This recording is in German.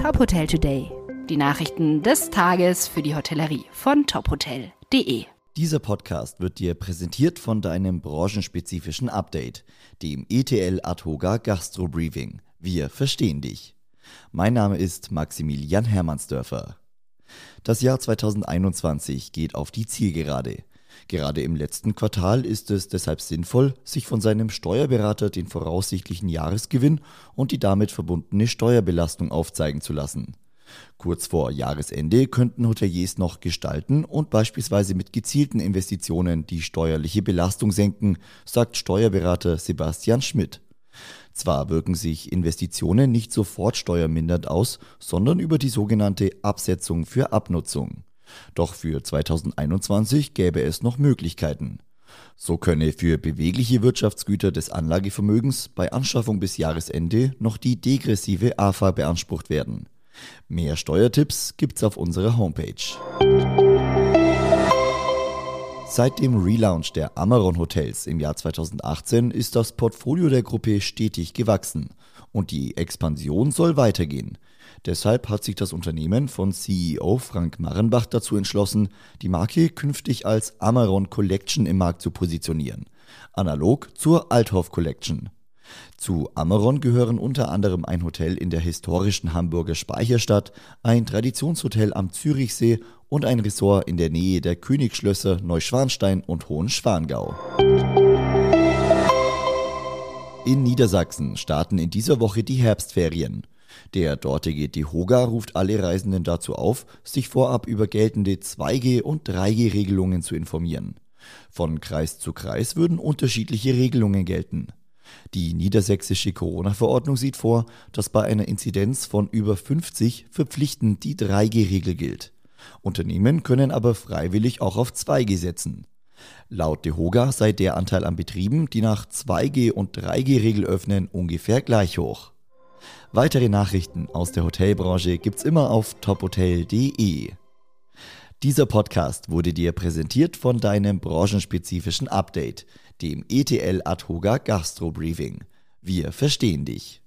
Top Hotel Today. Die Nachrichten des Tages für die Hotellerie von tophotel.de. Dieser Podcast wird dir präsentiert von deinem branchenspezifischen Update, dem ETL Adhoga Gastro Briefing. Wir verstehen dich. Mein Name ist Maximilian Hermannsdörfer. Das Jahr 2021 geht auf die Zielgerade. Gerade im letzten Quartal ist es deshalb sinnvoll, sich von seinem Steuerberater den voraussichtlichen Jahresgewinn und die damit verbundene Steuerbelastung aufzeigen zu lassen. Kurz vor Jahresende könnten Hoteliers noch gestalten und beispielsweise mit gezielten Investitionen die steuerliche Belastung senken, sagt Steuerberater Sebastian Schmidt. Zwar wirken sich Investitionen nicht sofort steuermindernd aus, sondern über die sogenannte Absetzung für Abnutzung. Doch für 2021 gäbe es noch Möglichkeiten. So könne für bewegliche Wirtschaftsgüter des Anlagevermögens bei Anschaffung bis Jahresende noch die degressive AFA beansprucht werden. Mehr Steuertipps gibt's auf unserer Homepage. Seit dem Relaunch der Amaron Hotels im Jahr 2018 ist das Portfolio der Gruppe stetig gewachsen und die Expansion soll weitergehen. Deshalb hat sich das Unternehmen von CEO Frank Marrenbach dazu entschlossen, die Marke künftig als Amaron Collection im Markt zu positionieren, analog zur Althoff Collection. Zu Amaron gehören unter anderem ein Hotel in der historischen Hamburger Speicherstadt, ein Traditionshotel am Zürichsee und ein Ressort in der Nähe der Königsschlösser Neuschwanstein und Hohenschwangau. In Niedersachsen starten in dieser Woche die Herbstferien. Der dortige DeHoga ruft alle Reisenden dazu auf, sich vorab über geltende 2G- und 3G-Regelungen zu informieren. Von Kreis zu Kreis würden unterschiedliche Regelungen gelten. Die niedersächsische Corona-Verordnung sieht vor, dass bei einer Inzidenz von über 50 verpflichtend die 3G-Regel gilt. Unternehmen können aber freiwillig auch auf 2G setzen. Laut DeHoga sei der Anteil an Betrieben, die nach 2G- und 3G-Regel öffnen, ungefähr gleich hoch. Weitere Nachrichten aus der Hotelbranche gibt's immer auf tophotel.de. Dieser Podcast wurde dir präsentiert von deinem branchenspezifischen Update, dem ETL Adhoga Gastro Briefing. Wir verstehen dich.